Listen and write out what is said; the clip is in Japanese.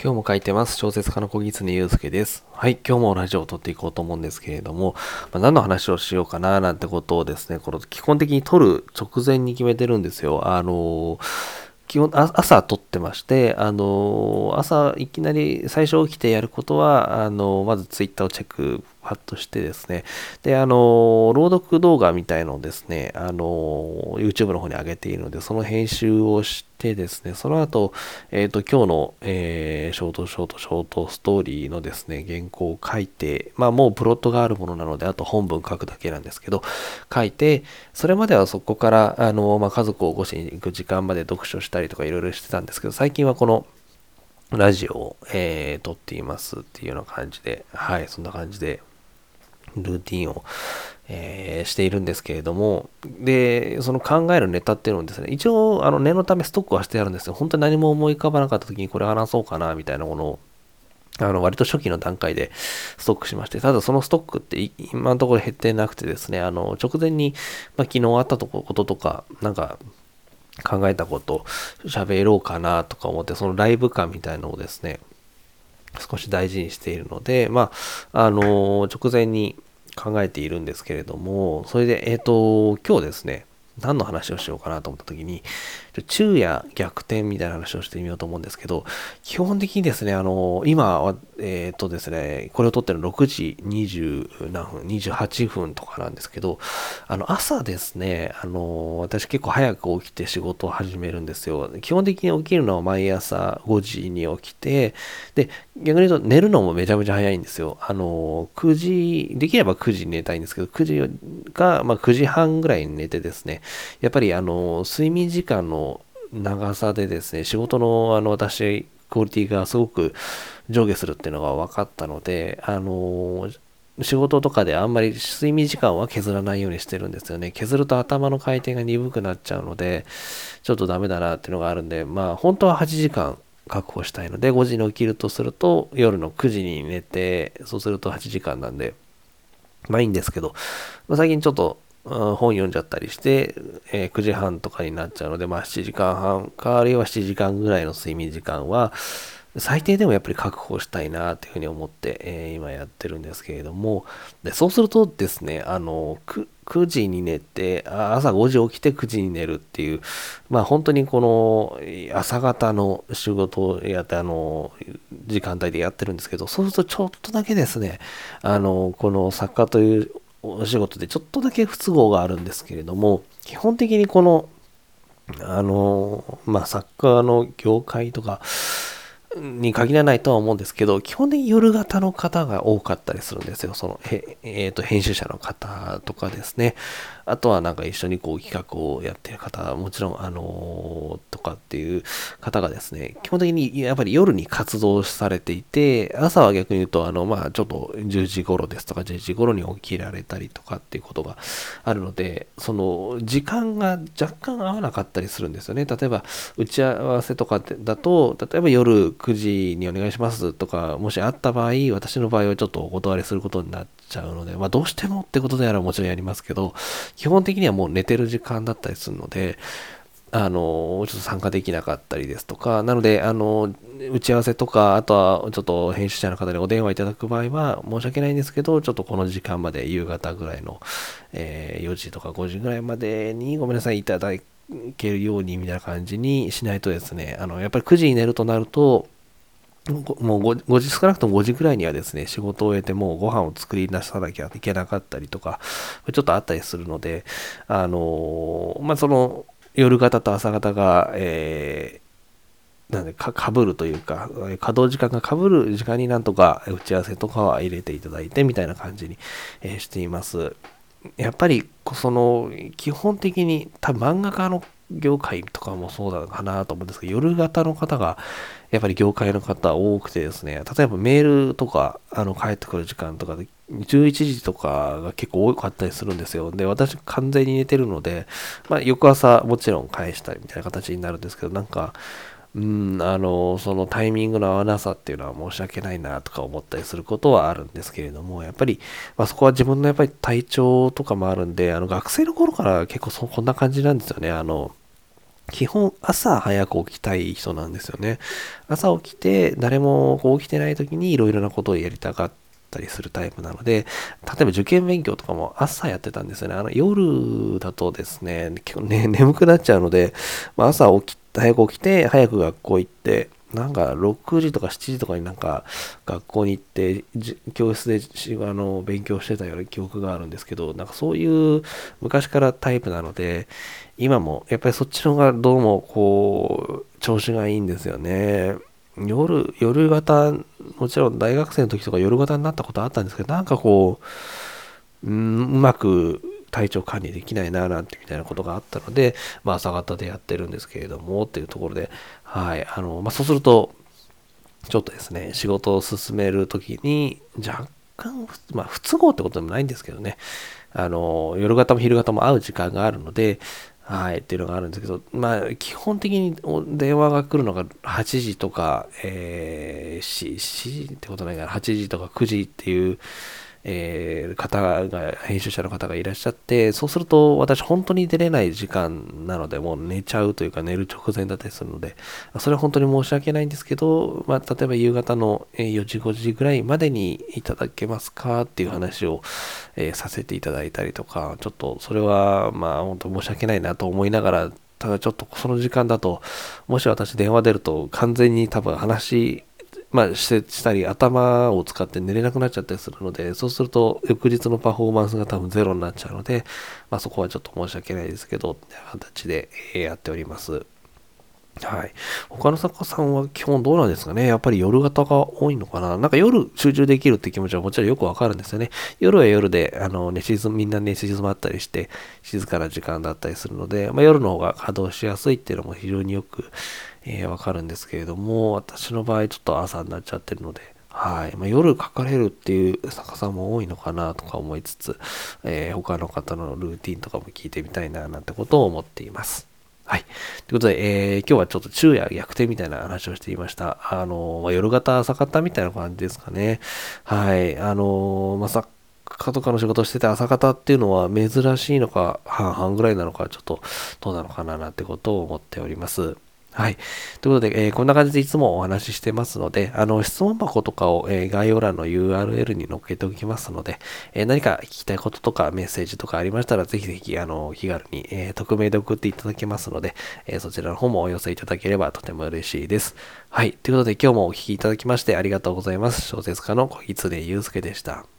今日も書いてます。小説家の小木常祐介です。はい、今日もラジオを撮っていこうと思うんですけれども、まあ、何の話をしようかななんてことをですね、この基本的に撮る直前に決めてるんですよ。あの基本朝撮ってまして、あの朝いきなり最初起きてやることは、あのまずツイッターをチェックパッとしてですね、で、あの、朗読動画みたいのをですね、あの、YouTube の方に上げているので、その編集をしてですね、その後、えっ、ー、と、今日の、えー、ショートショートショートストーリーのですね、原稿を書いて、まあもうプロットがあるものなので、あと本文書くだけなんですけど、書いて、それまではそこから、あの、まあ、家族を起こしに行く時間まで読書したりとかいろいろしてたんですけど、最近はこの、ラジオを、えー、撮っていますっていうような感じで、はい、そんな感じでルーティンを、えー、しているんですけれども、で、その考えるネタっていうのをですね、一応、あの、念のためストックはしてあるんですよ。本当に何も思い浮かばなかった時にこれ話そうかな、みたいなものを、あの、割と初期の段階でストックしまして、ただそのストックって今のところ減ってなくてですね、あの、直前に、まあ、昨日あったとこととか、なんか、考えたこと喋ろうかなとか思って、そのライブ感みたいのをですね、少し大事にしているので、まあ、あの直前に考えているんですけれども、それで、えっ、ー、と、今日ですね、何の話をしようかなと思った時に、昼夜逆転みたいな話をしてみようと思うんですけど、基本的にですね、あの、今は、えっ、ー、とですね、これを撮ってるの6時20何分、28分とかなんですけど、あの、朝ですね、あの、私結構早く起きて仕事を始めるんですよ。基本的に起きるのは毎朝5時に起きて、で、逆に言うと寝るのもめちゃめちゃ早いんですよ。あの、9時、できれば9時に寝たいんですけど、9時が、まあ、9時半ぐらいに寝てですね、やっぱりあの、睡眠時間の長さでですね、仕事のあの私、クオリティがすごく上下するっていうのが分かったので、あの仕事とかであんまり睡眠時間は削らないようにしてるんですよね。削ると頭の回転が鈍くなっちゃうので、ちょっとダメだなっていうのがあるんで、まあ本当は8時間確保したいので、5時に起きるとすると、夜の9時に寝て、そうすると8時間なんで、まあいいんですけど、まあ、最近ちょっと本読んじゃったりして、えー、9時半とかになっちゃうので、まあ7時間半か、あるいは7時間ぐらいの睡眠時間は、最低でもやっぱり確保したいなというふうに思って、えー、今やってるんですけれども、でそうするとですね、あの9、9時に寝て、朝5時起きて9時に寝るっていう、まあ本当にこの朝方の仕事をやって、あの、時間帯でやってるんですけど、そうするとちょっとだけですね、あの、この作家というお仕事でちょっとだけ不都合があるんですけれども、基本的にこの、あの、まあ、サッカーの業界とかに限らないとは思うんですけど、基本的に夜型の方が多かったりするんですよ。その、ええー、と、編集者の方とかですね。あとはなんか一緒にこう企画をやってる方、もちろん、あのー、とかっていう方がですね、基本的にやっぱり夜に活動されていて、朝は逆に言うと、あの、まあちょっと10時頃ですとか10時頃に起きられたりとかっていうことがあるので、その時間が若干合わなかったりするんですよね。例えば、打ち合わせとかだと、例えば夜9時にお願いしますとか、もしあった場合、私の場合はちょっとお断りすることになっちゃうので、まあどうしてもってことであればもちろんやりますけど、基本的にはもう寝てる時間だったりするので、あの、ちょっと参加できなかったりですとか、なので、あの、打ち合わせとか、あとはちょっと編集者の方にお電話いただく場合は、申し訳ないんですけど、ちょっとこの時間まで夕方ぐらいの、えー、4時とか5時ぐらいまでにごめんなさいいただけるようにみたいな感じにしないとですね、あの、やっぱり9時に寝るとなると、もう 5, 5時、少なくとも5時くらいにはですね、仕事を終えてもうご飯を作り出さなきゃいけなかったりとか、ちょっとあったりするので、あのまあ、その、夜型と朝型が、えー、なんでか、かぶるというか、稼働時間がかぶる時間になんとか打ち合わせとかは入れていただいてみたいな感じに、えー、しています。やっぱり、その、基本的に、多分漫画家の業界とかもそうだかなと思うんですけど、夜型の方が、やっぱり業界の方多くてですね、例えばメールとか、あの、帰ってくる時間とかで、11時とかが結構多かったりするんですよ。で、私完全に寝てるので、まあ、翌朝もちろん返したりみたいな形になるんですけど、なんか、うん、あの、そのタイミングの合わなさっていうのは申し訳ないなとか思ったりすることはあるんですけれども、やっぱり、まあ、そこは自分のやっぱり体調とかもあるんで、あの、学生の頃から結構そこんな感じなんですよね。あの、基本朝早く起きたい人なんですよね。朝起きて誰もこう起きてない時にいろいろなことをやりたかったりするタイプなので、例えば受験勉強とかも朝やってたんですよね。あの夜だとですね、結構ね、眠くなっちゃうので、まあ、朝起き、早く起きて、早く学校行って、なんか6時とか7時とかになんか学校に行って教室であの勉強してたような記憶があるんですけどなんかそういう昔からタイプなので今もやっぱりそっちの方がどうもこう調子がいいんですよね。夜夜型もちろん大学生の時とか夜型になったことあったんですけどなんかこううんうまく体調管理できないななんてみたいなことがあったので、まあ、朝方でやってるんですけれどもっていうところで、はい、あの、まあ、そうすると、ちょっとですね、仕事を進めるときに、若干、まあ、不都合ってことでもないんですけどね、あの、夜型も昼型も会う時間があるので、はい、っていうのがあるんですけど、まあ、基本的に電話が来るのが8時とか、えー、4時ってことないから、8時とか9時っていう、えー、方が、編集者の方がいらっしゃって、そうすると私本当に出れない時間なので、もう寝ちゃうというか寝る直前だったりするので、それは本当に申し訳ないんですけど、まあ、例えば夕方の4時、5時ぐらいまでにいただけますかっていう話を、えー、させていただいたりとか、ちょっとそれは、まあ本当申し訳ないなと思いながら、ただちょっとその時間だと、もし私電話出ると完全に多分話まあ、したり、頭を使って寝れなくなっちゃったりするので、そうすると、翌日のパフォーマンスが多分ゼロになっちゃうので、まあ、そこはちょっと申し訳ないですけど、って形でやっております。はい。他の作家さんは基本どうなんですかね？やっぱり夜型が多いのかな？なんか夜集中できるって気持ちはもちろんよくわかるんですよね。夜は夜で、あの、寝静みんな寝静まったりして、静かな時間だったりするので、まあ、夜の方が稼働しやすいっていうのも非常によくえー、わかるんですけれども、私の場合ちょっと朝になっちゃってるので、はい。まあ、夜書かれるっていう作家さんも多いのかなとか思いつつ、えー、他の方のルーティンとかも聞いてみたいななんてことを思っています。はい。ということで、えー、今日はちょっと昼夜逆転みたいな話をしていました。あの、まあ、夜型、朝方みたいな感じですかね。はい。あの、まあ、作家とかの仕事をしてて朝方っていうのは珍しいのか、半々ぐらいなのか、ちょっとどうなのかななんてことを思っております。はい。ということで、えー、こんな感じでいつもお話ししてますので、あの、質問箱とかを、えー、概要欄の URL に載っけておきますので、えー、何か聞きたいこととかメッセージとかありましたら、ぜひぜひ、あの、気軽に、え匿名で送っていただけますので、えそちらの方もお寄せいただければとても嬉しいです。はい。ということで、今日もお聴きいただきましてありがとうございます。小説家の小狐祐介でした。